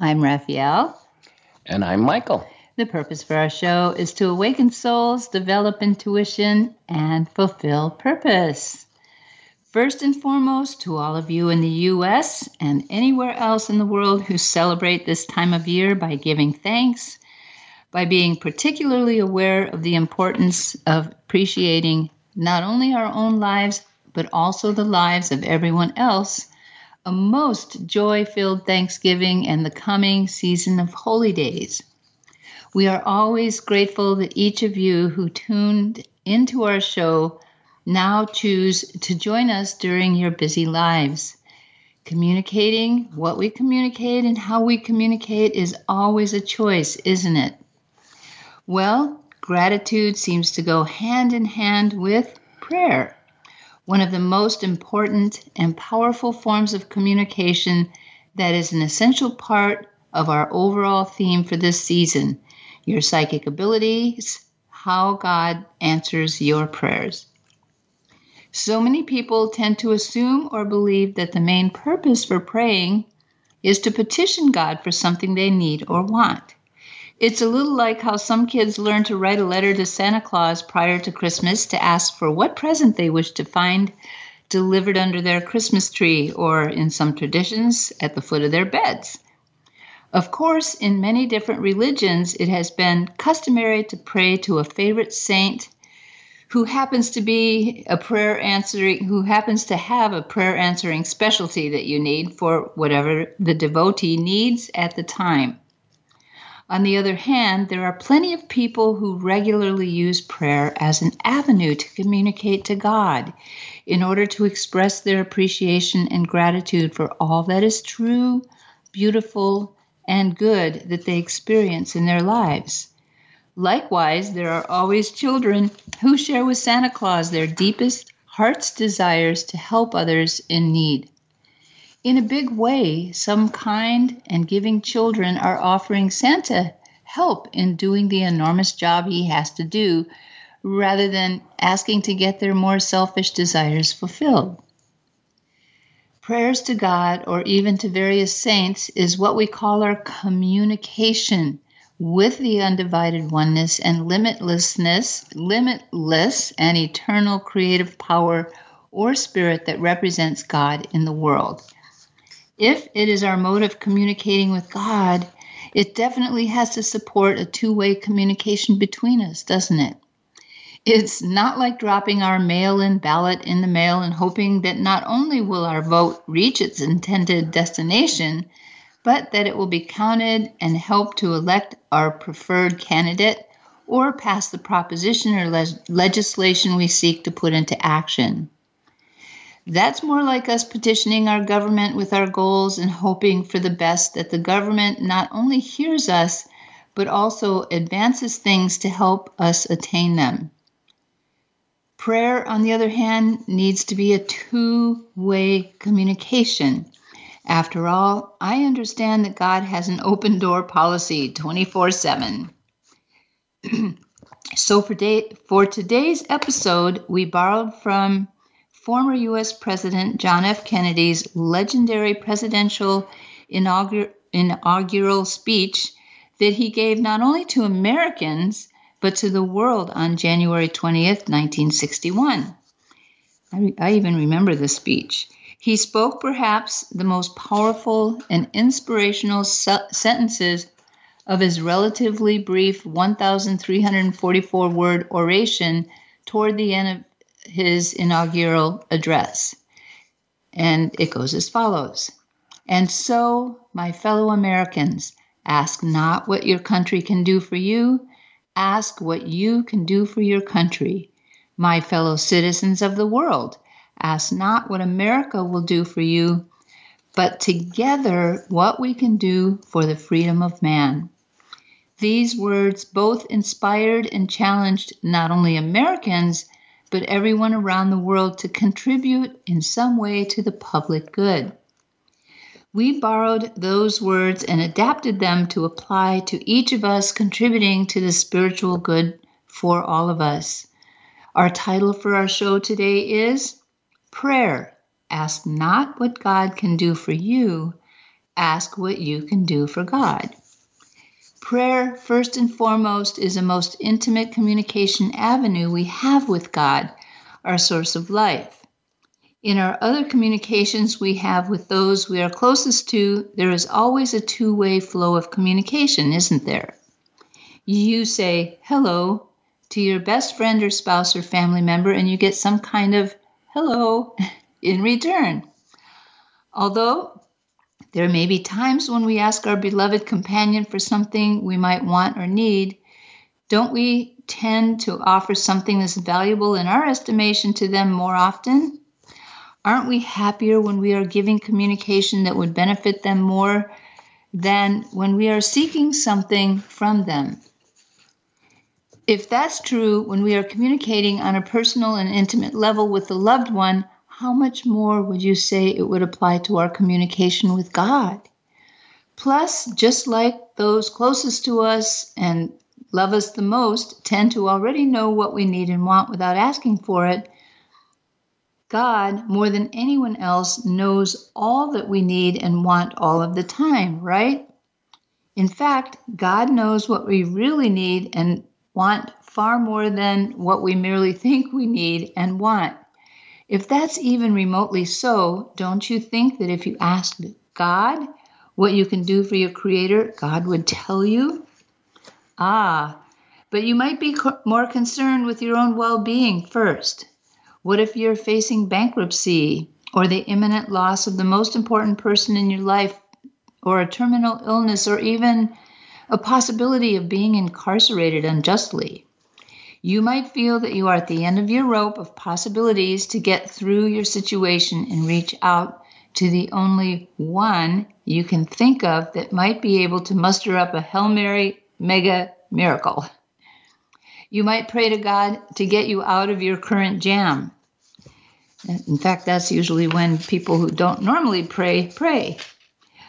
I'm Raphaelle. And I'm Michael. The purpose for our show is to awaken souls, develop intuition, and fulfill purpose. First and foremost, to all of you in the U.S. and anywhere else in the world who celebrate this time of year by giving thanks, by being particularly aware of the importance of appreciating not only our own lives, but also the lives of everyone else a most joy filled Thanksgiving and the coming season of holy days. We are always grateful that each of you who tuned into our show now choose to join us during your busy lives. Communicating what we communicate and how we communicate is always a choice, isn't it? Well, gratitude seems to go hand in hand with prayer one of the most important and powerful forms of communication that is an essential part of our overall theme for this season your psychic abilities, how God answers your prayers. So many people tend to assume or believe that the main purpose for praying is to petition God for something they need or want. It's a little like how some kids learn to write a letter to Santa Claus prior to Christmas to ask for what present they wish to find delivered under their Christmas tree or, in some traditions, at the foot of their beds. Of course, in many different religions, it has been customary to pray to a favorite saint who happens to be a prayer answering, who happens to have a prayer answering specialty that you need for whatever the devotee needs at the time. On the other hand, there are plenty of people who regularly use prayer as an avenue to communicate to God in order to express their appreciation and gratitude for all that is true, beautiful, and good that they experience in their lives. Likewise, there are always children who share with Santa Claus their deepest heart's desires to help others in need. In a big way, some kind and giving children are offering Santa help in doing the enormous job he has to do rather than asking to get their more selfish desires fulfilled. Prayers to God or even to various saints is what we call our communication with the undivided oneness and limitlessness, limitless and eternal creative power or spirit that represents God in the world if it is our mode of communicating with God, it definitely has to support a two way communication between us, doesn't it? It's not like dropping our mail in ballot in the mail and hoping that not only will our vote reach its intended destination, but that it will be counted and help to elect our preferred candidate or pass the proposition or le- legislation we seek to put into action. That's more like us petitioning our government with our goals and hoping for the best that the government not only hears us, but also advances things to help us attain them. Prayer, on the other hand, needs to be a two way communication. After all, I understand that God has an open door policy 24 7. so for, day, for today's episode, we borrowed from former U.S. President John F. Kennedy's legendary presidential inaugural, speech that he gave not only to Americans, but to the world on January 20th, 1961. I, I even remember the speech. He spoke perhaps the most powerful and inspirational se- sentences of his relatively brief 1,344 word oration toward the end of his inaugural address. And it goes as follows And so, my fellow Americans, ask not what your country can do for you, ask what you can do for your country. My fellow citizens of the world, ask not what America will do for you, but together what we can do for the freedom of man. These words both inspired and challenged not only Americans, but everyone around the world to contribute in some way to the public good. We borrowed those words and adapted them to apply to each of us contributing to the spiritual good for all of us. Our title for our show today is Prayer. Ask not what God can do for you, ask what you can do for God. Prayer, first and foremost, is a most intimate communication avenue we have with God, our source of life. In our other communications we have with those we are closest to, there is always a two way flow of communication, isn't there? You say hello to your best friend or spouse or family member, and you get some kind of hello in return. Although there may be times when we ask our beloved companion for something we might want or need, don't we tend to offer something that's valuable in our estimation to them more often? Aren't we happier when we are giving communication that would benefit them more than when we are seeking something from them? If that's true, when we are communicating on a personal and intimate level with the loved one, how much more would you say it would apply to our communication with God? Plus, just like those closest to us and love us the most tend to already know what we need and want without asking for it, God, more than anyone else, knows all that we need and want all of the time, right? In fact, God knows what we really need and want far more than what we merely think we need and want. If that's even remotely so, don't you think that if you asked God what you can do for your Creator, God would tell you? Ah, but you might be more concerned with your own well being first. What if you're facing bankruptcy or the imminent loss of the most important person in your life, or a terminal illness, or even a possibility of being incarcerated unjustly? You might feel that you are at the end of your rope of possibilities to get through your situation and reach out to the only one you can think of that might be able to muster up a Hail Mary mega miracle. You might pray to God to get you out of your current jam. In fact, that's usually when people who don't normally pray pray.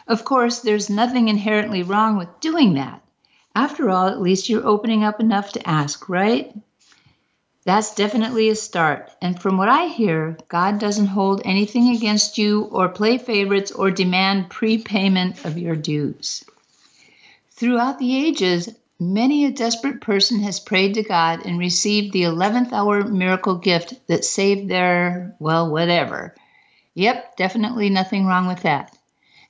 Of course, there's nothing inherently wrong with doing that. After all, at least you're opening up enough to ask, right? That's definitely a start. And from what I hear, God doesn't hold anything against you or play favorites or demand prepayment of your dues. Throughout the ages, Many a desperate person has prayed to God and received the 11th hour miracle gift that saved their, well, whatever. Yep, definitely nothing wrong with that.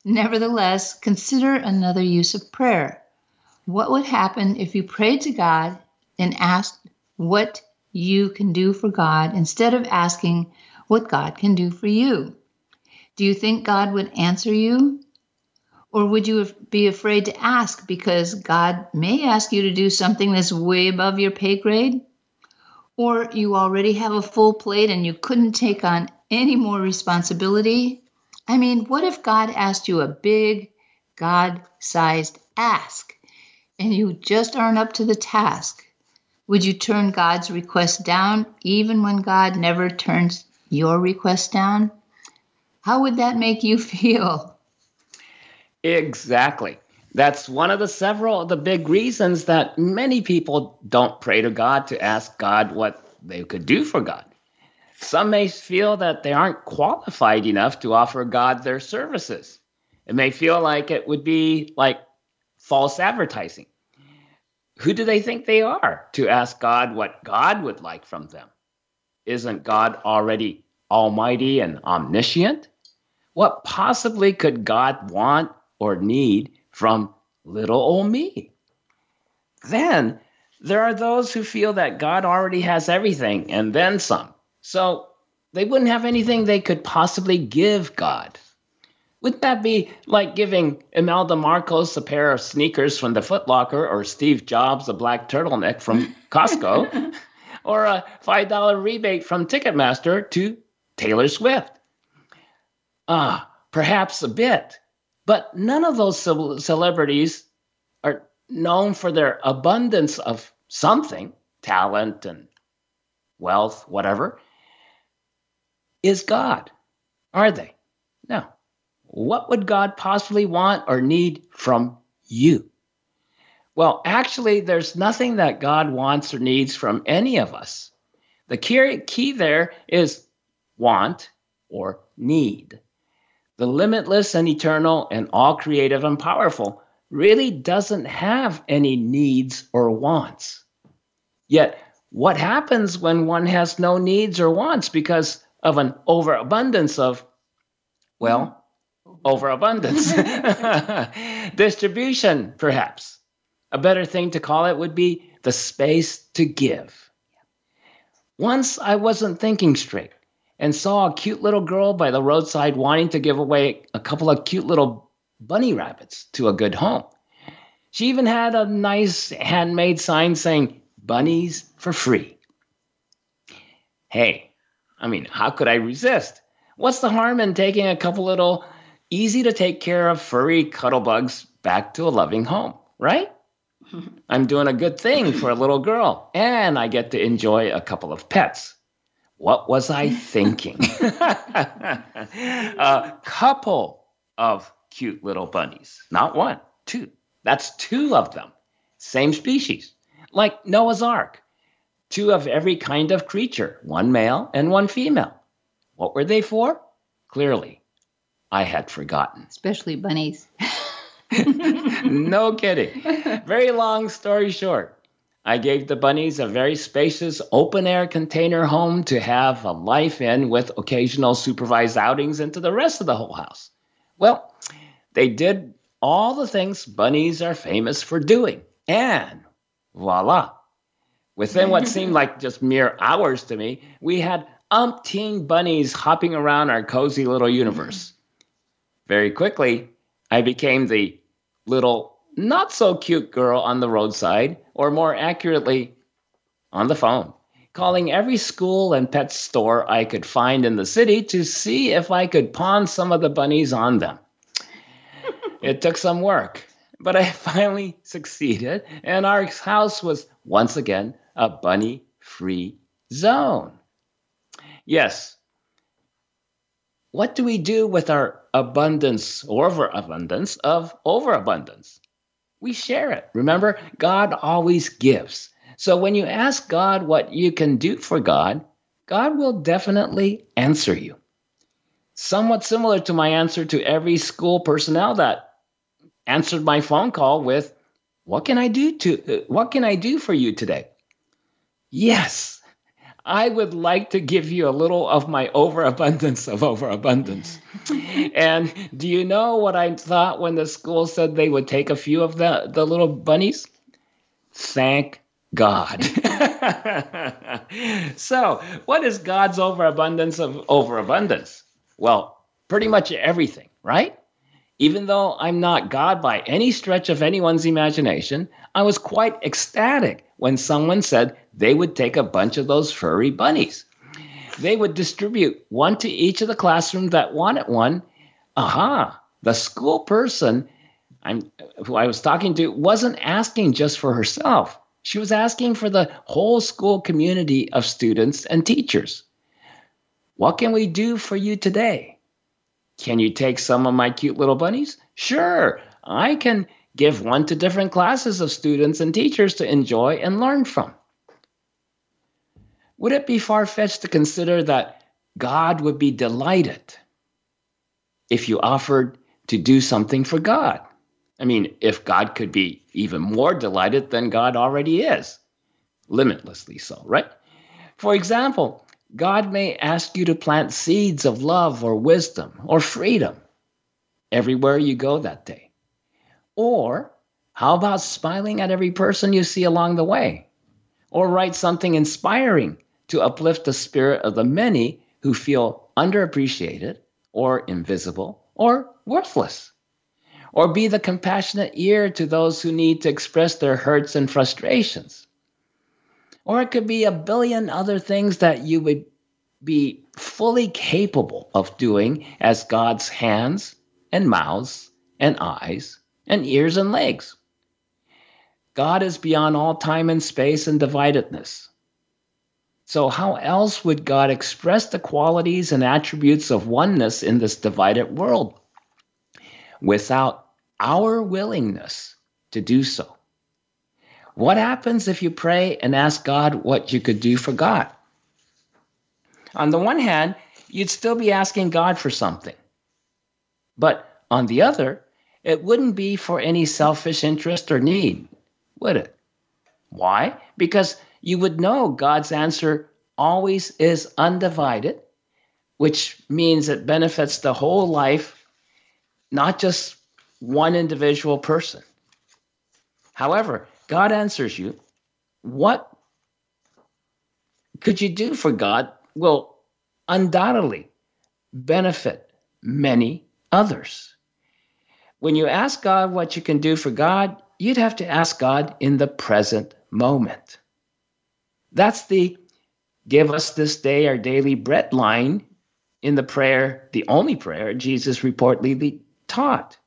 Nevertheless, consider another use of prayer. What would happen if you prayed to God and asked what you can do for God instead of asking what God can do for you? Do you think God would answer you? Or would you be afraid to ask because God may ask you to do something that's way above your pay grade? Or you already have a full plate and you couldn't take on any more responsibility? I mean, what if God asked you a big, God sized ask and you just aren't up to the task? Would you turn God's request down even when God never turns your request down? How would that make you feel? Exactly. That's one of the several of the big reasons that many people don't pray to God to ask God what they could do for God. Some may feel that they aren't qualified enough to offer God their services. It may feel like it would be like false advertising. Who do they think they are to ask God what God would like from them? Isn't God already almighty and omniscient? What possibly could God want or need from little old me. Then there are those who feel that God already has everything and then some. So they wouldn't have anything they could possibly give God. Wouldn't that be like giving Imelda Marcos a pair of sneakers from the Foot Locker or Steve Jobs a black turtleneck from Costco or a $5 rebate from Ticketmaster to Taylor Swift? Ah, perhaps a bit, but none of those celebrities are known for their abundance of something, talent and wealth, whatever, is God. Are they? No. What would God possibly want or need from you? Well, actually, there's nothing that God wants or needs from any of us. The key key there is want or need. The limitless and eternal and all creative and powerful really doesn't have any needs or wants. Yet, what happens when one has no needs or wants because of an overabundance of, well, overabundance? Distribution, perhaps. A better thing to call it would be the space to give. Once I wasn't thinking straight and saw a cute little girl by the roadside wanting to give away a couple of cute little bunny rabbits to a good home. She even had a nice handmade sign saying, Bunnies for free. Hey, I mean, how could I resist? What's the harm in taking a couple little easy to take care of furry cuddle bugs back to a loving home, right? I'm doing a good thing for a little girl, and I get to enjoy a couple of pets. What was I thinking? a couple of cute little bunnies, not one, two. That's two of them, same species, like Noah's Ark. Two of every kind of creature, one male and one female. What were they for? Clearly, I had forgotten. Especially bunnies. no kidding. Very long story short, I gave the bunnies a very spacious open air container home to have a life in with occasional supervised outings into the rest of the whole house. Well, they did all the things bunnies are famous for doing. And voila. Within what seemed like just mere hours to me, we had umpteen bunnies hopping around our cozy little universe. Very quickly, I became the little not so cute girl on the roadside, or more accurately, on the phone, calling every school and pet store I could find in the city to see if I could pawn some of the bunnies on them. it took some work, but I finally succeeded, and our house was once again a bunny free zone. Yes. What do we do with our abundance, or overabundance of overabundance? we share it. Remember, God always gives. So when you ask God what you can do for God, God will definitely answer you. Somewhat similar to my answer to every school personnel that answered my phone call with, "What can I do to uh, what can I do for you today?" Yes, I would like to give you a little of my overabundance of overabundance. and do you know what I thought when the school said they would take a few of the, the little bunnies? Thank God. so, what is God's overabundance of overabundance? Well, pretty much everything, right? Even though I'm not God by any stretch of anyone's imagination, I was quite ecstatic when someone said they would take a bunch of those furry bunnies. They would distribute one to each of the classrooms that wanted one. Aha, the school person I'm, who I was talking to wasn't asking just for herself. She was asking for the whole school community of students and teachers. What can we do for you today? Can you take some of my cute little bunnies? Sure, I can give one to different classes of students and teachers to enjoy and learn from. Would it be far fetched to consider that God would be delighted if you offered to do something for God? I mean, if God could be even more delighted than God already is, limitlessly so, right? For example, God may ask you to plant seeds of love or wisdom or freedom everywhere you go that day. Or how about smiling at every person you see along the way? Or write something inspiring to uplift the spirit of the many who feel underappreciated or invisible or worthless. Or be the compassionate ear to those who need to express their hurts and frustrations. Or it could be a billion other things that you would be fully capable of doing as God's hands and mouths and eyes and ears and legs. God is beyond all time and space and dividedness. So, how else would God express the qualities and attributes of oneness in this divided world without our willingness to do so? What happens if you pray and ask God what you could do for God? On the one hand, you'd still be asking God for something. But on the other, it wouldn't be for any selfish interest or need, would it? Why? Because you would know God's answer always is undivided, which means it benefits the whole life, not just one individual person. However, God answers you, What could you do for God? Will undoubtedly benefit many others. When you ask God what you can do for God, you'd have to ask God in the present moment. That's the give us this day our daily bread line in the prayer, the only prayer Jesus reportedly taught.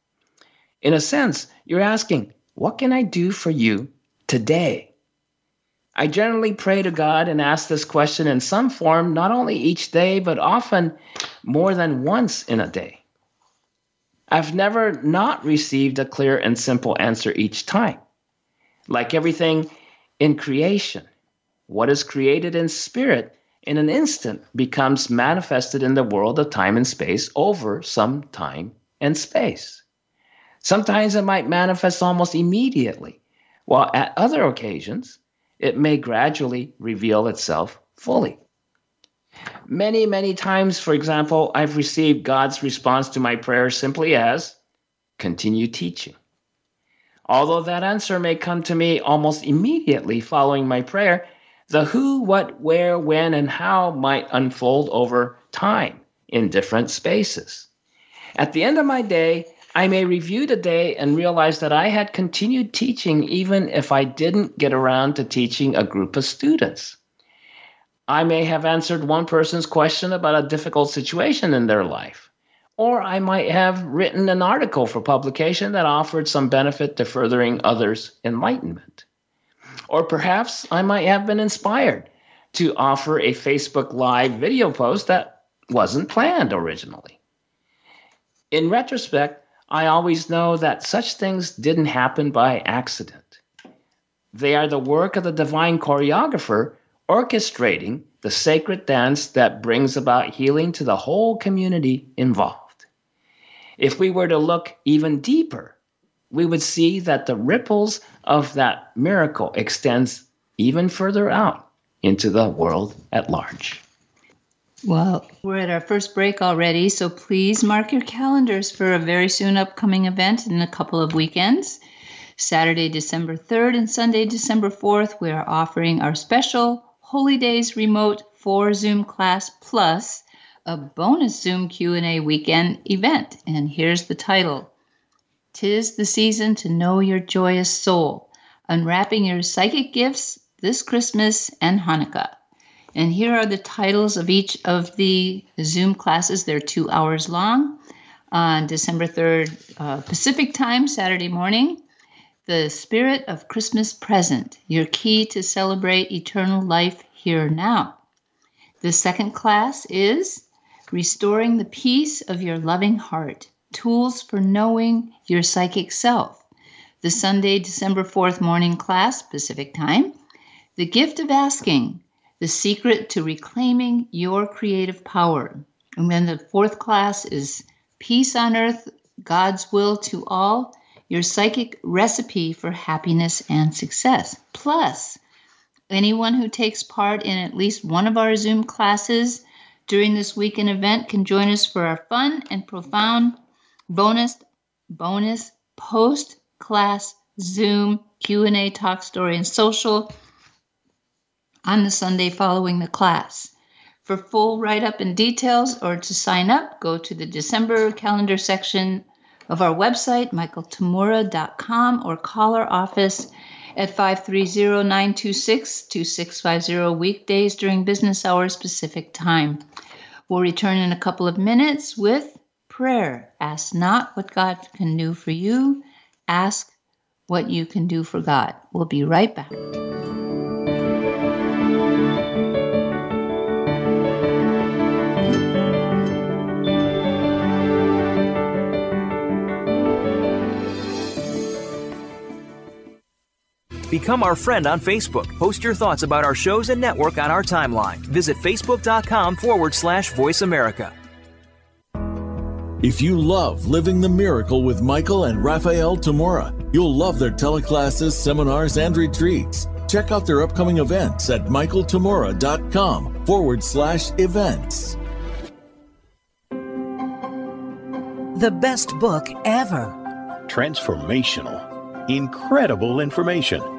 In a sense, you're asking, What can I do for you today? I generally pray to God and ask this question in some form, not only each day, but often more than once in a day. I've never not received a clear and simple answer each time. Like everything in creation, what is created in spirit in an instant becomes manifested in the world of time and space over some time and space. Sometimes it might manifest almost immediately, while at other occasions, it may gradually reveal itself fully. Many, many times, for example, I've received God's response to my prayer simply as continue teaching. Although that answer may come to me almost immediately following my prayer, the who, what, where, when, and how might unfold over time in different spaces. At the end of my day, I may review the day and realize that I had continued teaching even if I didn't get around to teaching a group of students. I may have answered one person's question about a difficult situation in their life. Or I might have written an article for publication that offered some benefit to furthering others' enlightenment. Or perhaps I might have been inspired to offer a Facebook Live video post that wasn't planned originally. In retrospect, I always know that such things didn't happen by accident. They are the work of the divine choreographer orchestrating the sacred dance that brings about healing to the whole community involved. If we were to look even deeper, we would see that the ripples of that miracle extends even further out into the world at large. Well, we're at our first break already, so please mark your calendars for a very soon upcoming event in a couple of weekends. Saturday, December 3rd and Sunday, December 4th, we are offering our special Holy Days Remote 4 Zoom class plus a bonus Zoom Q&A weekend event. And here's the title. Tis the season to know your joyous soul, unwrapping your psychic gifts this Christmas and Hanukkah. And here are the titles of each of the Zoom classes. They're two hours long on December 3rd, uh, Pacific time, Saturday morning. The Spirit of Christmas Present, your key to celebrate eternal life here now. The second class is Restoring the Peace of Your Loving Heart Tools for Knowing Your Psychic Self. The Sunday, December 4th morning class, Pacific Time. The Gift of Asking, The Secret to Reclaiming Your Creative Power. And then the fourth class is Peace on Earth, God's Will to All, Your Psychic Recipe for Happiness and Success. Plus, anyone who takes part in at least one of our Zoom classes during this weekend event can join us for our fun and profound bonus bonus post class Zoom Q&A talk story and social on the Sunday following the class. For full write up and details or to sign up, go to the December calendar section of our website, michaeltamura.com, or call our office at 530 926 2650 weekdays during business hours Pacific time. We'll return in a couple of minutes with prayer. Ask not what God can do for you, ask what you can do for God. We'll be right back. Become our friend on Facebook. Post your thoughts about our shows and network on our timeline. Visit facebook.com forward slash voice America. If you love Living the Miracle with Michael and Raphaelle Tamura, you'll love their teleclasses, seminars, and retreats. Check out their upcoming events at michaeltamura.com forward slash events. The best book ever. Transformational. Incredible information.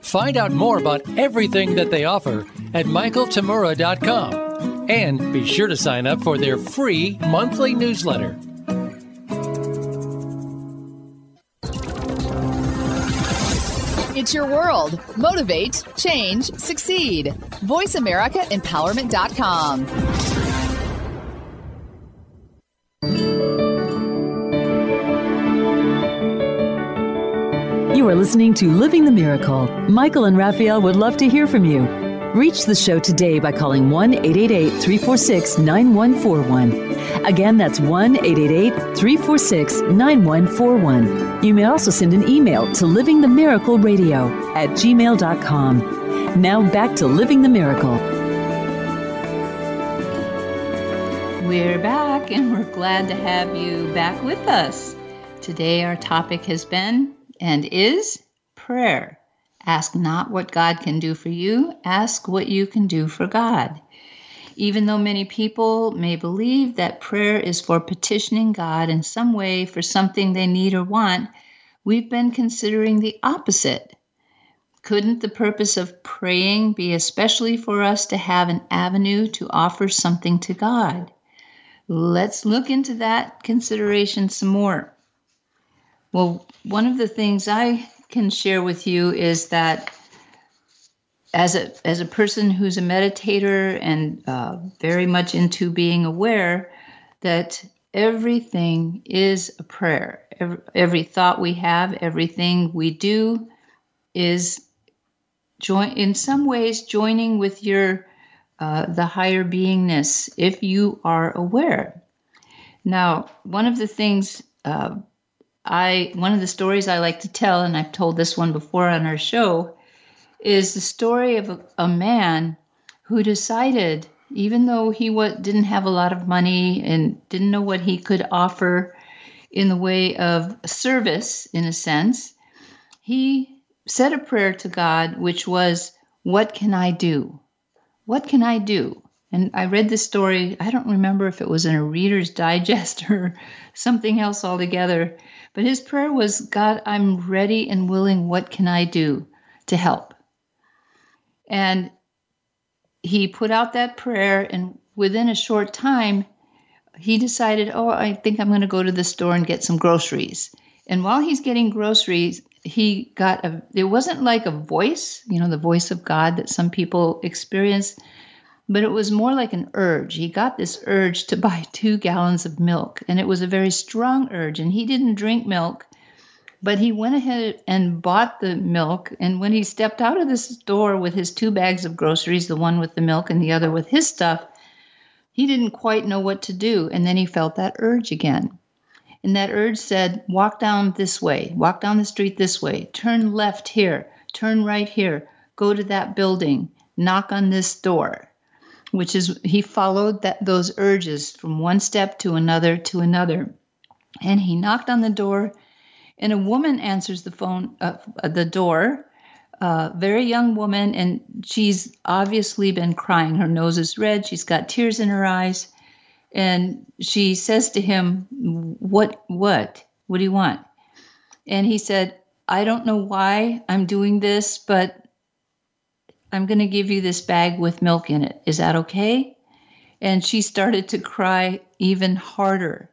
Find out more about everything that they offer at michaeltamura.com and be sure to sign up for their free monthly newsletter. It's your world. Motivate, change, succeed. VoiceAmericaEmpowerment.com. You are listening to Living the Miracle. Michael and Raphaelle would love to hear from you. Reach the show today by calling 1 888 346 9141. Again, that's 1 888 346 9141. You may also send an email to livingthemiracleradio at gmail.com. Now back to Living the Miracle. We're back and we're glad to have you back with us. Today, our topic has been and is prayer. Ask not what God can do for you, ask what you can do for God. Even though many people may believe that prayer is for petitioning God in some way for something they need or want, we've been considering the opposite. Couldn't the purpose of praying be especially for us to have an avenue to offer something to God? Let's look into that consideration some more. Well, one of the things I can share with you is that as a as a person who's a meditator and uh, very much into being aware that everything is a prayer. Every, every thought we have, everything we do, is join in some ways joining with your uh, the higher beingness if you are aware. Now, one of the things uh, I one of the stories I like to tell, and I've told this one before on our show, is the story of a, a man who decided, even though he didn't have a lot of money and didn't know what he could offer in the way of service, in a sense, he said a prayer to God, which was, What can I do? What can I do? And I read this story, I don't remember if it was in a Reader's Digest or something else altogether, but his prayer was, God, I'm ready and willing. What can I do to help? And he put out that prayer, and within a short time, he decided, Oh, I think I'm going to go to the store and get some groceries. And while he's getting groceries, he got a, it wasn't like a voice, you know, the voice of God that some people experience but it was more like an urge. He got this urge to buy two gallons of milk, and it was a very strong urge. And he didn't drink milk, but he went ahead and bought the milk. And when he stepped out of the store with his two bags of groceries, the one with the milk and the other with his stuff, he didn't quite know what to do. And then he felt that urge again. And that urge said, Walk down this way, walk down the street this way, turn left here, turn right here, go to that building, knock on this door which is he followed that those urges from one step to another to another and he knocked on the door and a woman answers the phone uh, the door a very young woman, and she's obviously been crying. Her nose is red. She's got tears in her eyes, and she says to him, "What? What? What do you want?" And he said, "I don't know why I'm doing this, but I'm going to give you this bag with milk in it. Is that okay?" And she started to cry even harder.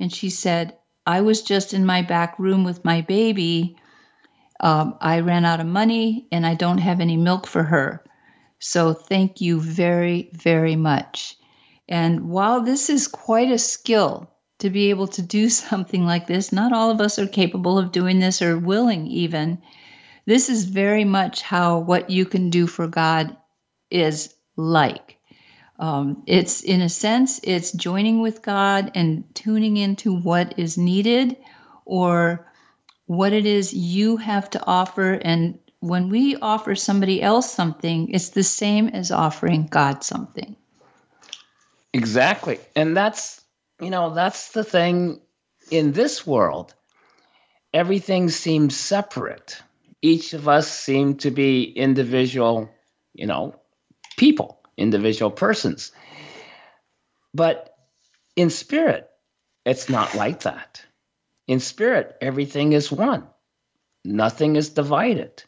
And she said, I was just in my back room with my baby. Um, I ran out of money and I don't have any milk for her. So thank you very, very much. And while this is quite a skill to be able to do something like this, not all of us are capable of doing this or willing even. This is very much how what you can do for God is like. Um, it's in a sense, it's joining with God and tuning into what is needed or what it is you have to offer. And when we offer somebody else something, it's the same as offering God something. Exactly. And that's, you know, that's the thing in this world. Everything seems separate. Each of us seem to be individual, you know, people individual persons. But in spirit, it's not like that. In spirit, everything is one, nothing is divided.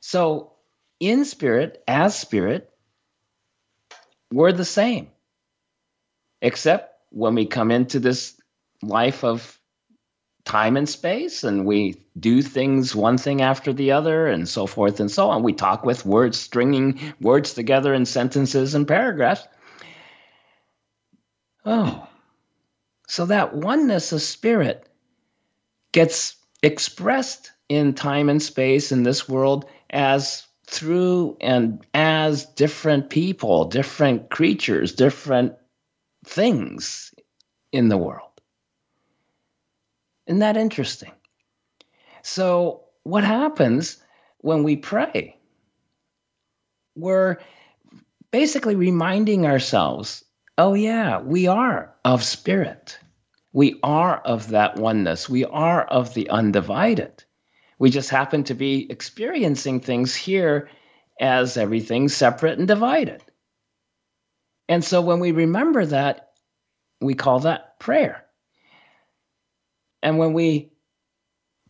So, in spirit, as spirit, we're the same. Except when we come into this life of time and space and we do things one thing after the other and so forth and so on. We talk with words, stringing words together in sentences and paragraphs. Oh, so that oneness of spirit gets expressed in time and space in this world as through and as different people, different creatures, different things in the world. Isn't that interesting? So, what happens when we pray? We're basically reminding ourselves oh, yeah, we are of spirit. We are of that oneness. We are of the undivided. We just happen to be experiencing things here as everything separate and divided. And so when we remember that, we call that prayer. And when we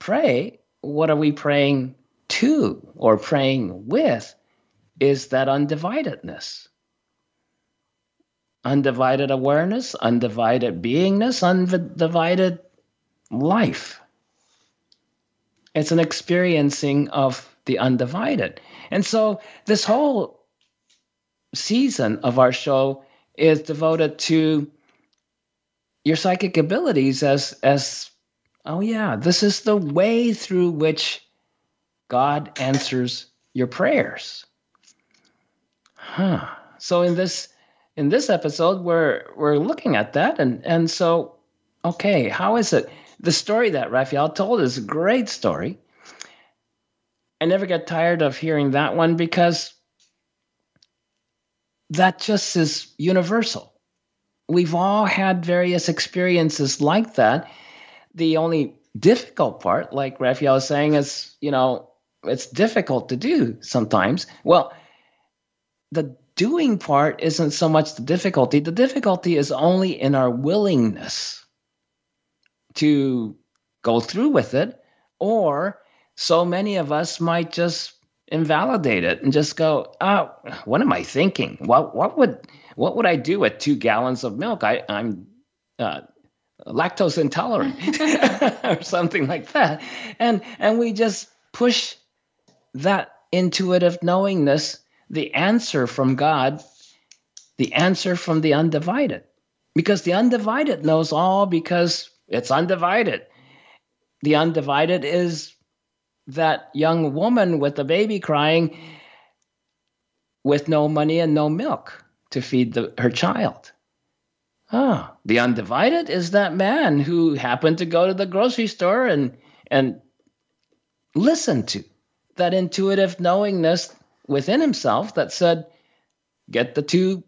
pray, what are we praying to or praying with is that undividedness. Undivided awareness, undivided beingness, undivided life. It's an experiencing of the undivided. And so this whole season of our show is devoted to your psychic abilities as as oh, yeah, this is the way through which God answers your prayers. Huh. So in this in this episode, we're we're looking at that, and and so okay, how is it? The story that Raphaelle told is a great story. I never get tired of hearing that one because that just is universal. We've all had various experiences like that the only difficult part, like Raphaelle is saying, is, you know, it's difficult to do sometimes. Well, the doing part isn't so much the difficulty. The difficulty is only in our willingness to go through with it, or so many of us might just invalidate it and just go, "Oh, what am I thinking? What what would what would I do with two gallons of milk? I, I'm uh, lactose intolerant or something like that. And and we just push that intuitive knowingness the answer from god the answer from the undivided. Because the undivided knows all because it's undivided. The undivided is that young woman with the baby crying with no money and no milk to feed the, her child Ah, the undivided is that man who happened to go to the grocery store and and listen to that intuitive knowingness within himself that said, "Get the two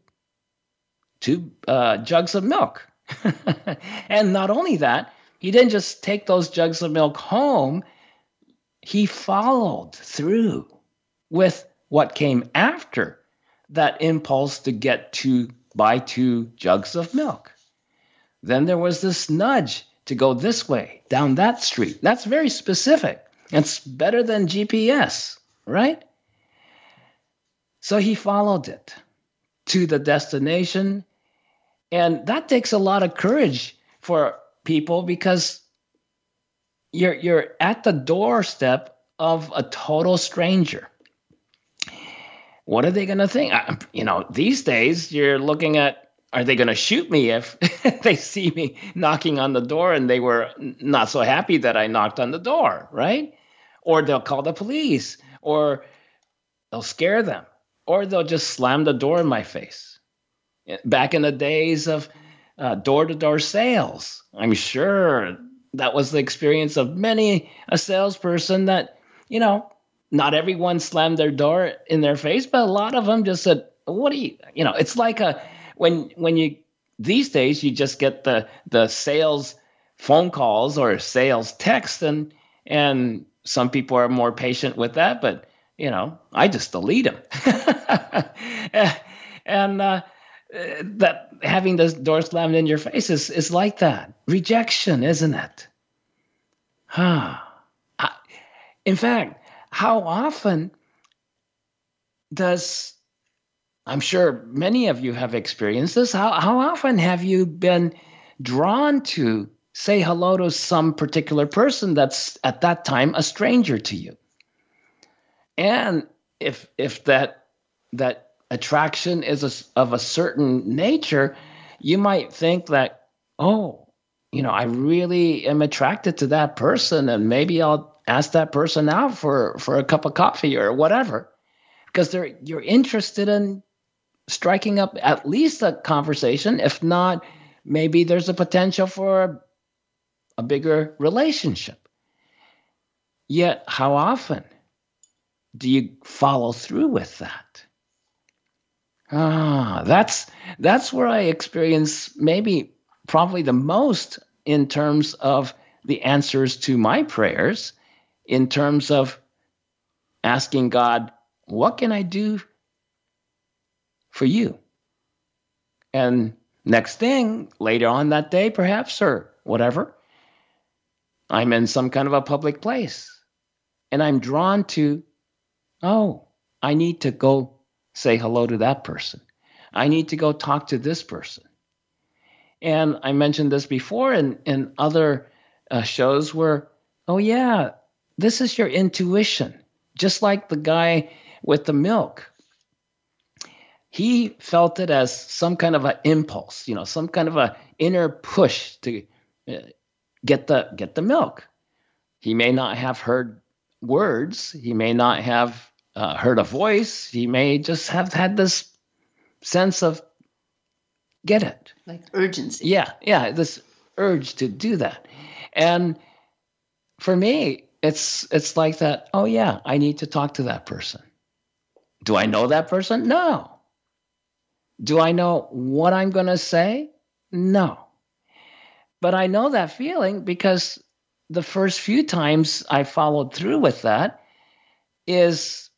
two uh, jugs of milk." and not only that, he didn't just take those jugs of milk home; he followed through with what came after that impulse to get to buy two jugs of milk. Then there was this nudge to go this way, down that street. That's very specific. It's better than GPS, right? So he followed it to the destination. And that takes a lot of courage for people because you're, you're at the doorstep of a total stranger. What are they going to think? You know, these days you're looking at are they going to shoot me if they see me knocking on the door and they were not so happy that I knocked on the door, right? Or they'll call the police, or they'll scare them, or they'll just slam the door in my face. Back in the days of door to door sales, I'm sure that was the experience of many a salesperson that, you know, not everyone slammed their door in their face, but a lot of them just said, What do you, you know, it's like a, when when you these days you just get the the sales phone calls or sales text and and some people are more patient with that but you know i just delete them and uh, that having the door slammed in your face is, is like that. Rejection isn't it? Huh. In fact how often does I'm sure many of you have experienced this. How, how often have you been drawn to say hello to some particular person that's at that time a stranger to you? And if if that that attraction is a, of a certain nature, you might think that, oh, you know, I really am attracted to that person, and maybe I'll ask that person out for for a cup of coffee or whatever, because they're you're interested in striking up at least a conversation. If not, maybe there's a potential for a bigger relationship. Yet, how often do you follow through with that? Ah, that's that's where I experience maybe probably the most in terms of the answers to my prayers, in terms of asking God, what can I do for you. And next thing, later on that day, perhaps, or whatever, I'm in some kind of a public place and I'm drawn to, oh, I need to go say hello to that person. I need to go talk to this person. And I mentioned this before in, in other uh, shows where, oh, yeah, this is your intuition. Just like the guy with the milk he felt it as some kind of an impulse, you know, some kind of a inner push to uh, get the get the milk. He may not have heard words. He may not have uh, heard a voice. He may just have had this sense of get it, like urgency. Yeah, yeah, this urge to do that, and for me, it's it's like that. Oh yeah, I need to talk to that person. Do I know that person? No. Do I know what I'm going to say? No. But I know that feeling because the first few times I followed through with that is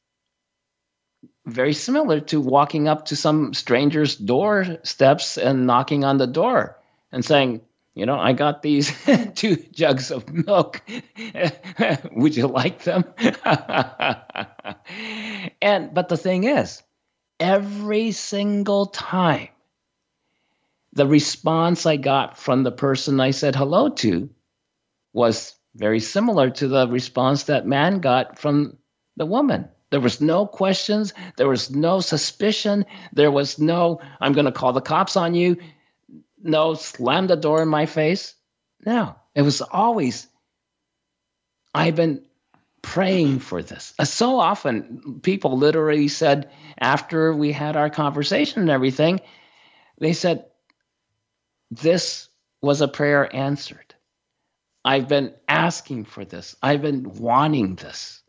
very similar to walking up to some stranger's doorsteps and knocking on the door and saying, you know, I got these two jugs of milk. Would you like them? and but the thing is, every single time. The response I got from the person I said hello to was very similar to the response that man got from the woman. There was no questions, there was no suspicion, there was no, I'm going to call the cops on you, no, slam the door in my face. No, it was always, I've been praying for this. Uh, so often, people literally said, after we had our conversation and everything, they said, This was a prayer answered. I've been asking for this, I've been wanting this.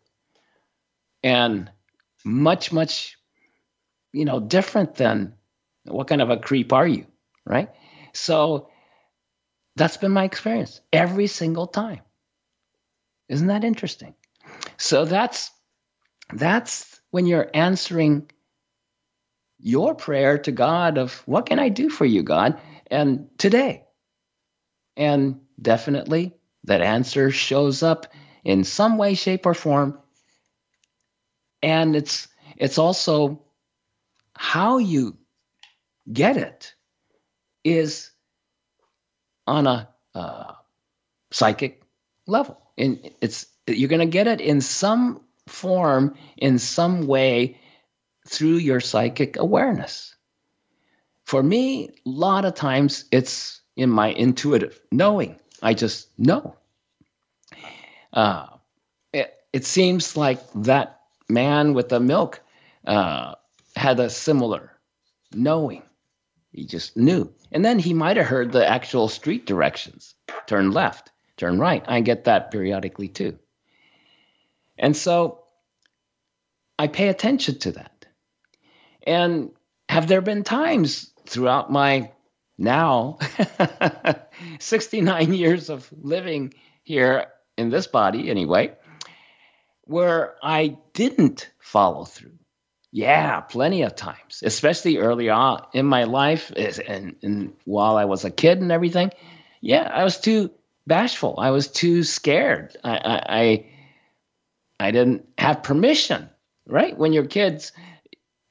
And much, much, you know, different than what kind of a creep are you, right? So that's been my experience every single time. Isn't that interesting? So that's that's when you're answering your prayer to God of what can I do for you, God? And today. And definitely that answer shows up in some way, shape, or form. And it's it's also how you get it is on a uh, psychic level. And it's you're going to get it in some form, in some way, through your psychic awareness. For me, a lot of times it's in my intuitive knowing. I just know. Uh, it, it seems like that man with the milk uh, had a similar knowing. He just knew. And then he might have heard the actual street directions turn left, turn right. I get that periodically too. And so I pay attention to that. And have there been times throughout my now 69 years of living here in this body, anyway, where I didn't follow through? Yeah, plenty of times, especially early on in my life and, and while I was a kid and everything. Yeah, I was too bashful. I was too scared. I, I, I, didn't have permission, right? When you're kids,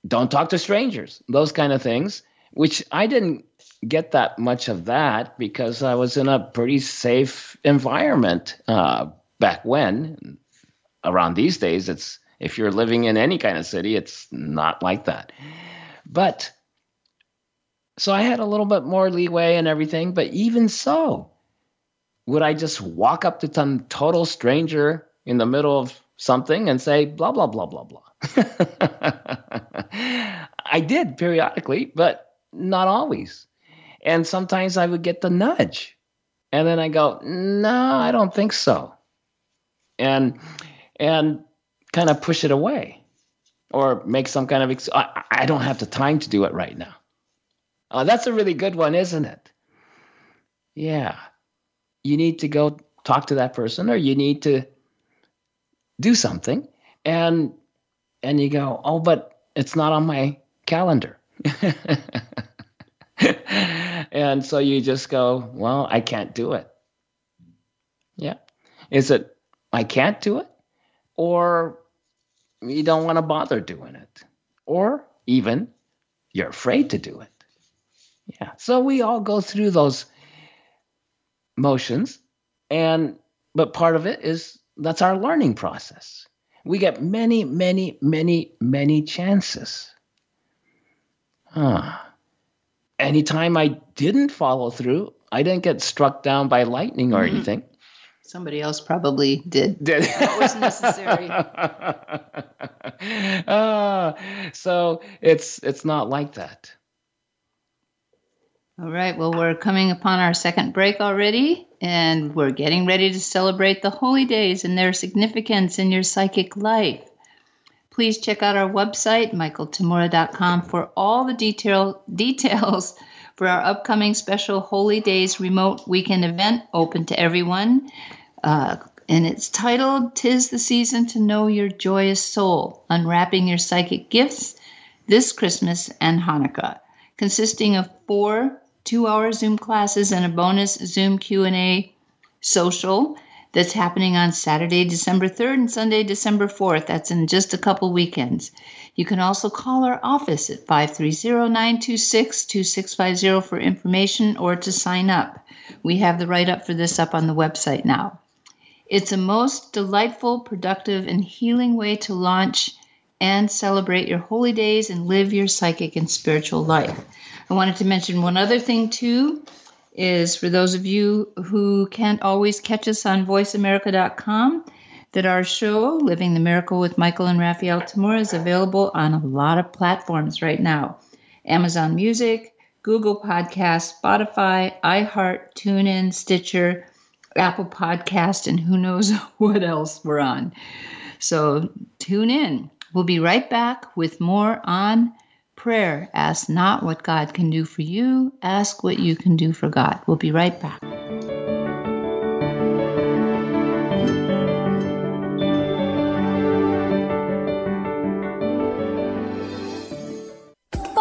don't talk to strangers, those kind of things, which I didn't get that much of that because I was in a pretty safe environment uh, back when. Around these days, it's if you're living in any kind of city, it's not like that. But so I had a little bit more leeway and everything, but even so, would I just walk up to some total stranger in the middle of something and say blah blah blah blah blah? I did periodically, but not always. And sometimes I would get the nudge. And then I go, "No, I don't think so." And and kind of push it away or make some kind of ex- I, I don't have the time to do it right now. Uh, that's a really good one isn't it? Yeah. You need to go talk to that person or you need to do something and and you go oh but it's not on my calendar. And so you just go well i can't do it. Yeah. Is it i can't do it? Or you don't want to bother doing it, or even you're afraid to do it. Yeah. So we all go through those motions, and but part of it is that's our learning process. We get many, many, many, many chances. Huh. Anytime I didn't follow through, I didn't get struck down by lightning or mm-hmm. anything. Somebody else probably did. Did that was necessary. uh, so it's it's not like that. All right. Well, we're coming upon our second break already, and we're getting ready to celebrate the holy days and their significance in your psychic life. Please check out our website, michaeltamura.com, for all the detail details for our upcoming special Holy Days remote weekend event open to everyone. Uh, and it's titled Tis the Season to Know Your Joyous Soul Unwrapping Your Psychic Gifts this Christmas and Hanukkah, consisting of four two-hour Zoom classes and a bonus Zoom Q&A social that's happening on Saturday, December 3rd and Sunday, December 4th. That's in just a couple weekends. You can also call our office at 530-926-2650 for information or to sign up. We have the write-up for this up on the website now. It's a most delightful, productive, and healing way to launch and celebrate your holy days and live your psychic and spiritual life. I wanted to mention one other thing too is for those of you who can't always catch us on voiceamerica.com that our show Living the Miracle with Michael and Raphaelle Tamura is available on a lot of platforms right now. Amazon Music, Google Podcasts, Spotify, iHeart, TuneIn, Stitcher, Apple Podcast, and who knows what else we're on. So tune in. We'll be right back with more on prayer. Ask not what God can do for you, ask what you can do for God. We'll be right back.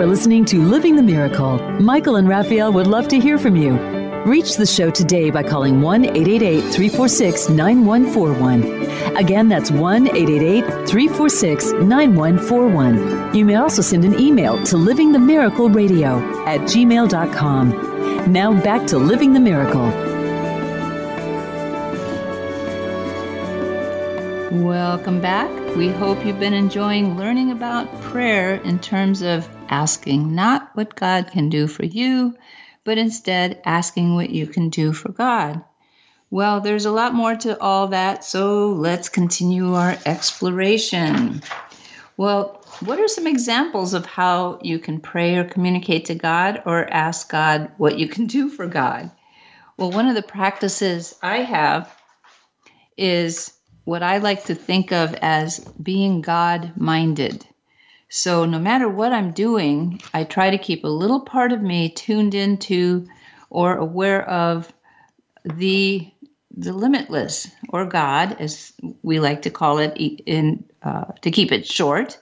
are listening to Living the Miracle. Michael and Raphaelle would love to hear from you. Reach the show today by calling 1 888 346 9141. Again, that's 1 888 346 9141. You may also send an email to livingthemiracleradio at gmail.com. Now back to Living the Miracle. Welcome back. We hope you've been enjoying learning about prayer in terms of asking not what God can do for you, but instead asking what you can do for God. Well, there's a lot more to all that, so let's continue our exploration. Well, what are some examples of how you can pray or communicate to God or ask God what you can do for God? Well, one of the practices I have is what I like to think of as being God minded. So, no matter what I'm doing, I try to keep a little part of me tuned into or aware of the the limitless or God, as we like to call it, in uh, to keep it short.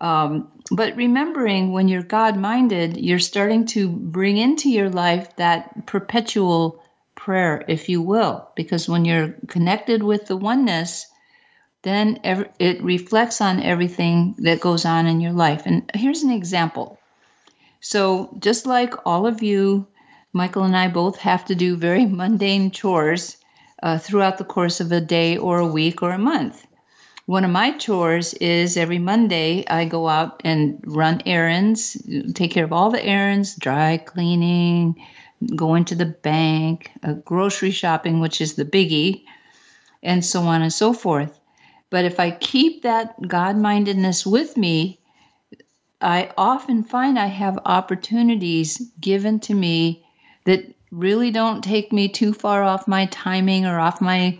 Um, but remembering when you're God minded, you're starting to bring into your life that perpetual prayer, if you will, because when you're connected with the oneness, then it reflects on everything that goes on in your life. And here's an example. So, just like all of you, Michael and I both have to do very mundane chores uh, throughout the course of a day or a week or a month. One of my chores is every Monday I go out and run errands, take care of all the errands, dry cleaning, going to the bank, uh, grocery shopping, which is the biggie, and so on and so forth. But if I keep that God mindedness with me, I often find I have opportunities given to me that really don't take me too far off my timing or off my,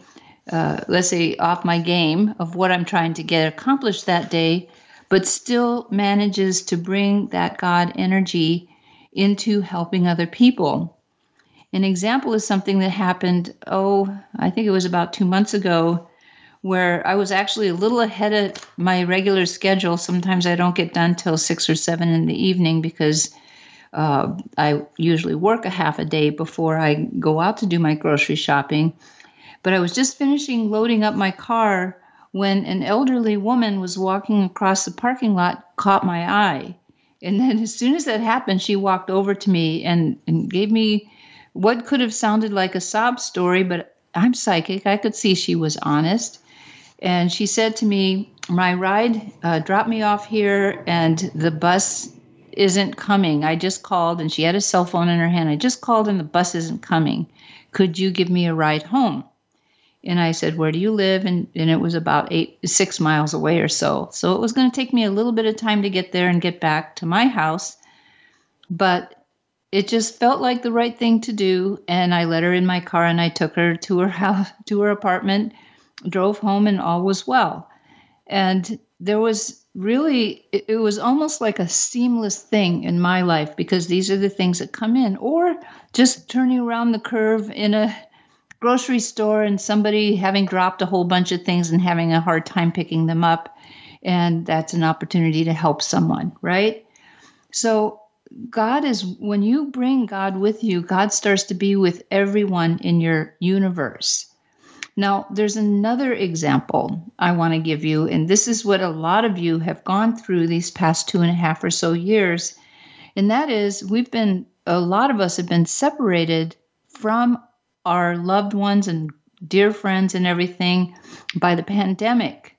uh, let's say, off my game of what I'm trying to get accomplished that day, but still manages to bring that God energy into helping other people. An example is something that happened, oh, I think it was about two months ago where I was actually a little ahead of my regular schedule. Sometimes I don't get done till six or seven in the evening because uh, I usually work a half a day before I go out to do my grocery shopping. But I was just finishing loading up my car when an elderly woman was walking across the parking lot, caught my eye. And then, as soon as that happened, she walked over to me and, and gave me what could have sounded like a sob story, but I'm psychic. I could see she was honest. And she said to me, My ride uh, dropped me off here, and the bus isn't coming. I just called, and she had a cell phone in her hand. I just called, and the bus isn't coming. Could you give me a ride home? And I said, Where do you live? And, and it was about eight, six miles away or so. So it was going to take me a little bit of time to get there and get back to my house. But it just felt like the right thing to do. And I let her in my car and I took her to her house, to her apartment drove home and all was well. And there was really it, was almost like a seamless thing in my life because these are the things that come in or just turning around the curve in a grocery store and somebody having dropped a whole bunch of things and having a hard time picking them up. And that's an opportunity to help someone right? So god is when you bring god with you god starts to be with everyone in your universe now, there's another example I want to give you, and this is what a lot of you have gone through these past two and a half or so years. And that is, we've been, a lot of us have been separated from our loved ones and dear friends and everything by the pandemic.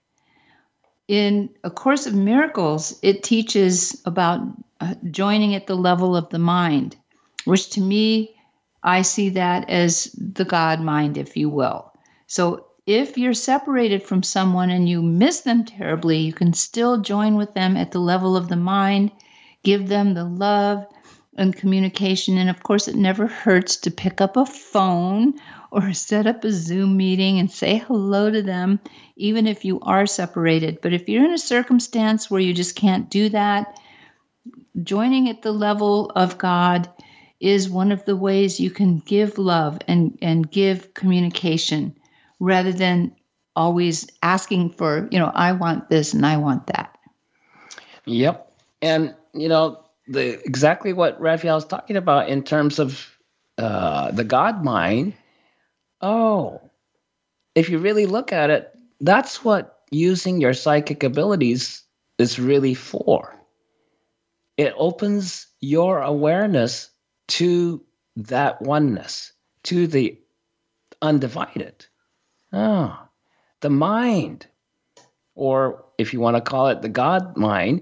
In A Course of Miracles, it teaches about uh, joining at the level of the mind, which to me, I see that as the God mind, if you will. So if you're separated from someone and you miss them terribly, you can still join with them at the level of the mind, give them the love and communication. And of course, it never hurts to pick up a phone or set up a Zoom meeting and say hello to them, even if you are separated. But if you're in a circumstance where you just can't do that, joining at the level of God is one of the ways you can give love and, and give communication rather than always asking for, you know, I want this and I want that. Yep. And, you know, the exactly what Raphaelle is talking about in terms of uh, the God mind. Oh, if you really look at it, that's what using your psychic abilities is really for. It opens your awareness to that oneness, to the undivided. Ah, the mind, or if you want to call it the God mind,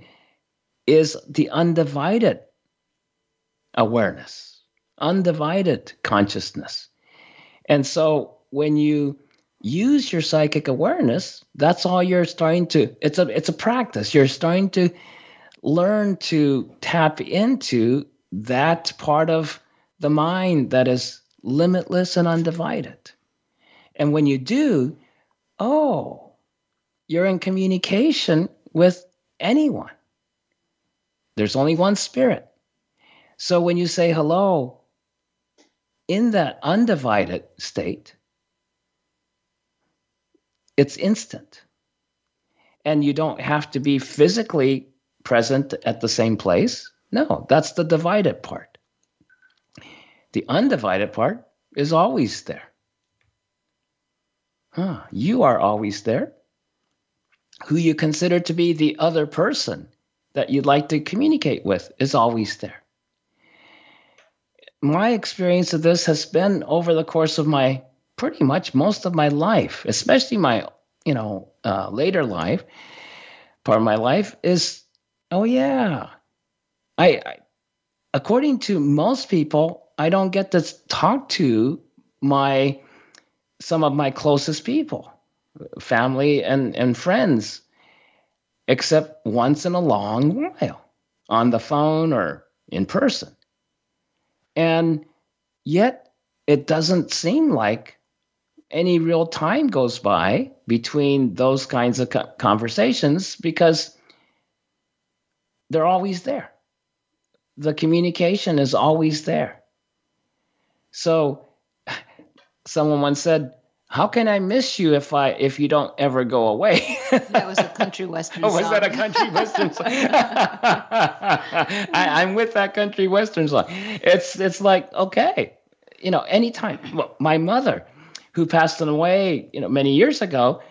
is the undivided awareness, undivided consciousness. And so when you use your psychic awareness, that's all you're starting to it's a it's a practice. You're starting to learn to tap into that part of the mind that is limitless and undivided. And when you do, oh, you're in communication with anyone. There's only one spirit. So when you say hello in that undivided state, it's instant. And you don't have to be physically present at the same place. No, that's the divided part. The undivided part is always there. You are always there. Who you consider to be the other person that you'd like to communicate with is always there. My experience of this has been over the course of my pretty much most of my life, especially my you know uh, later life. Part of my life is oh yeah, I, I according to most people, I don't get to talk to my some of my closest people, family and, and friends, except once in a long while on the phone or in person. And yet, it doesn't seem like any real time goes by between those kinds of conversations because they're always there. The communication is always there. So someone once said, "How can I miss you if I if you don't ever go away?" that was a country western. oh, was song. that a country western song? I, am with that country western song. It's it's like okay, you know, anytime. Well, my mother, who passed away, you know, many years ago,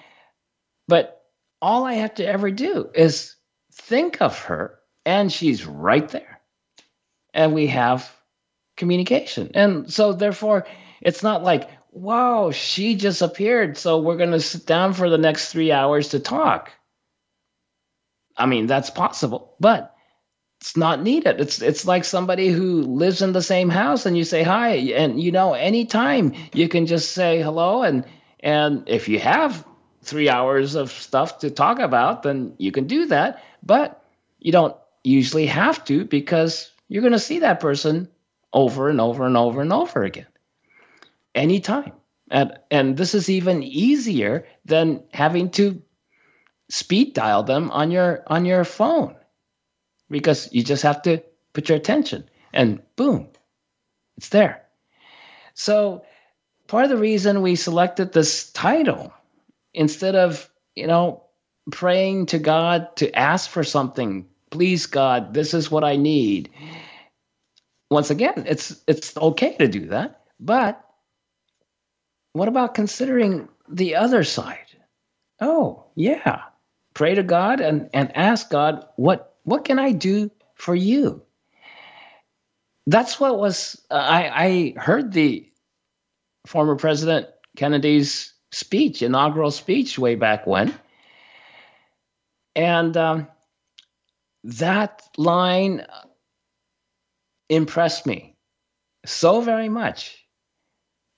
but all I have to ever do is think of her, and she's right there, and we have communication, and so therefore. It's not like wow, she just appeared. So we're going to sit down for the next three hours to talk. I mean, that's possible, but it's not needed. It's it's like somebody who lives in the same house and you say hi, and you know, anytime you can just say hello, and and if you have three hours of stuff to talk about, then you can do that. But you don't usually have to because you're going to see that person over and over and over and over again anytime. And, and this is even easier than having to speed dial them on your on your phone because you just have to put your attention and boom, it's there. So part of the reason we selected this title instead of, you know, praying to God to ask for something, please God, this is what I need. Once again, it's it's okay to do that, but what about considering the other side? Oh, yeah. Pray to God and, and ask God, what what can I do for you? That's what was I, I heard the former President Kennedy's speech, inaugural speech way back when. And um, that line impressed me so very much.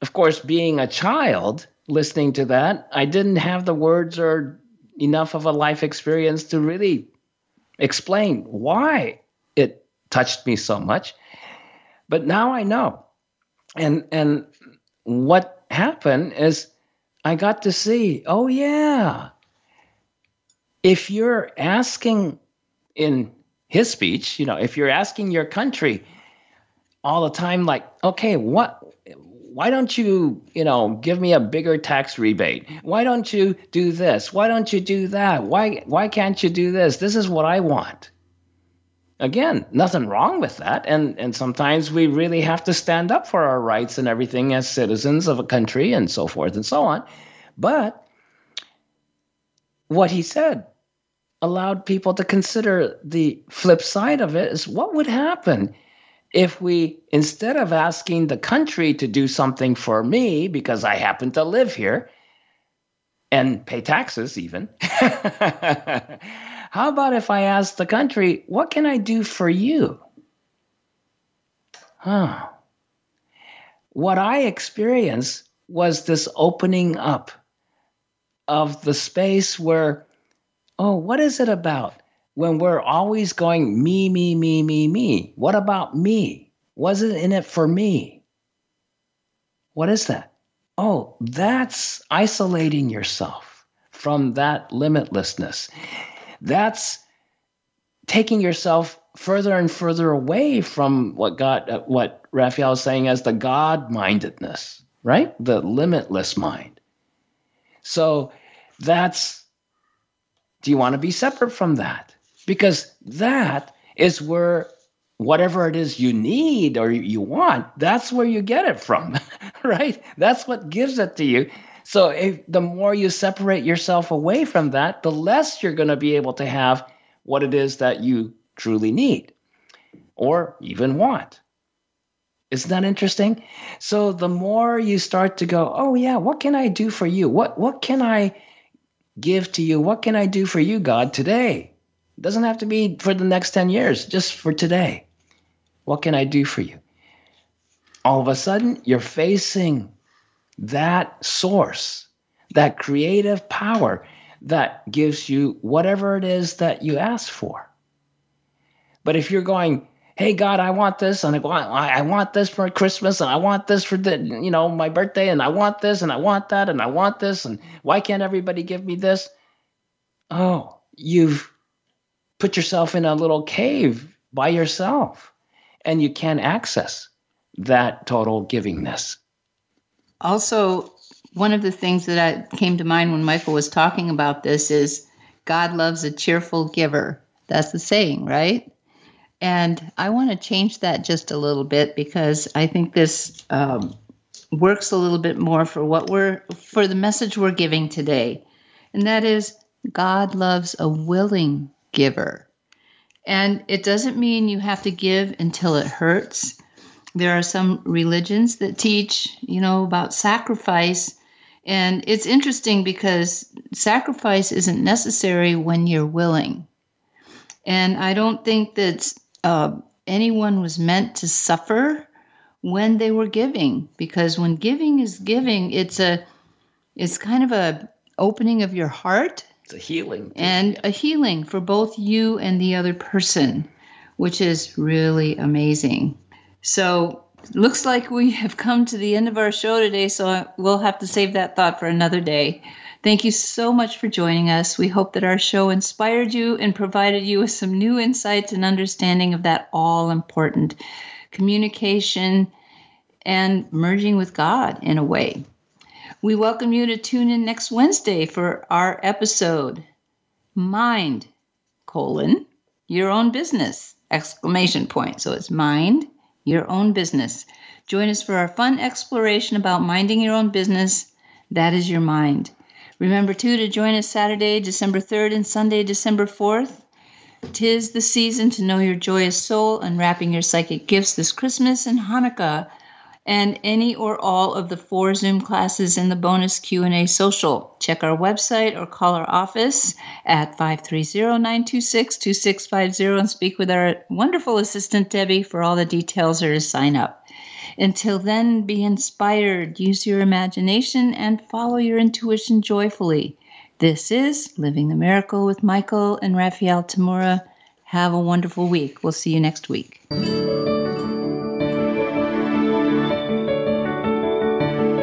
Of course, being a child listening to that, I didn't have the words or enough of a life experience to really explain why it touched me so much. But now I know. And and what happened is I got to see, oh, yeah. If you're asking in his speech, you know, if you're asking your country all the time, like, okay, what, why don't you, you know, give me a bigger tax rebate? Why don't you do this? Why don't you do that? Why, why can't you do this? This is what I want again, nothing wrong with that. And and sometimes we really have to stand up for our rights and everything as citizens of a country and so forth and so on. But what he said allowed people to consider the flip side of it is what would happen if we instead of asking the country to do something for me because I happen to live here and pay taxes even How about if I ask the country, what can I do for you? Huh. What I experienced was this opening up of the space where, oh, what is it about when we're always going me, me, me, me, me? What about me? Wasn't in it for me? What is that? Oh, that's isolating yourself from that limitlessness that's taking yourself further and further away from what God, uh, what Raphaelle is saying as the God mindedness, right? The limitless mind. So that's, do you want to be separate from that? Because that is where whatever it is you need or you want, that's where you get it from, right? That's what gives it to you. So if the more you separate yourself away from that, the less you're going to be able to have what it is that you truly need or even want. Isn't that interesting? So the more you start to go, oh yeah, what can I do for you? What what can I give to you? What can I do for you, God, today? It doesn't have to be for the next 10 years, just for today. What can I do for you? All of a sudden, you're facing that source, that creative power that gives you whatever it is that you ask for. But if you're going, hey God, I want this, and I want I want this for Christmas, and I want this for the you know my birthday, and I want this, and I want that, and I want this, and why can't everybody give me this? Oh, you've put yourself in a little cave by yourself, and you can't access that total givingness also, one of the things that I came to mind when Michael was talking about this is God loves a cheerful giver. That's the saying, right? And I want to change that just a little bit because I think this um, works a little bit more for what we're for the message we're giving today, and that is God loves a willing giver. And it doesn't mean you have to give until it hurts. There are some religions that teach, you know, about sacrifice. And it's interesting because sacrifice isn't necessary when you're willing. And I don't think that uh, anyone was meant to suffer when they were giving, because when giving is giving, it's a, it's kind of a opening of your heart. It's a healing. And a healing for both you and the other person, which is really amazing. So looks like we have come to the end of our show today, so we'll have to save that thought for another day. Thank you so much for joining us. We hope that our show inspired you and provided you with some new insights and understanding of that all important communication and merging with God in a way. We welcome you to tune in next Wednesday for our episode Mind colon your own business exclamation point. So it's mind your own business. Join us for our fun exploration about minding your own business. That is your mind. Remember, too, to join us Saturday, December 3rd and Sunday, December 4th. Tis the season to know your joyous soul, unwrapping your psychic gifts this Christmas and Hanukkah and any or all of the four Zoom classes in the bonus Q&A social. Check our website or call our office at 530-926-2650 and speak with our wonderful assistant Debbie for all the details or to sign up. Until then, be inspired, use your imagination, and follow your intuition joyfully. This is Living the Miracle with Michael and Raphaelle Tamura. Have a wonderful week. We'll see you next week.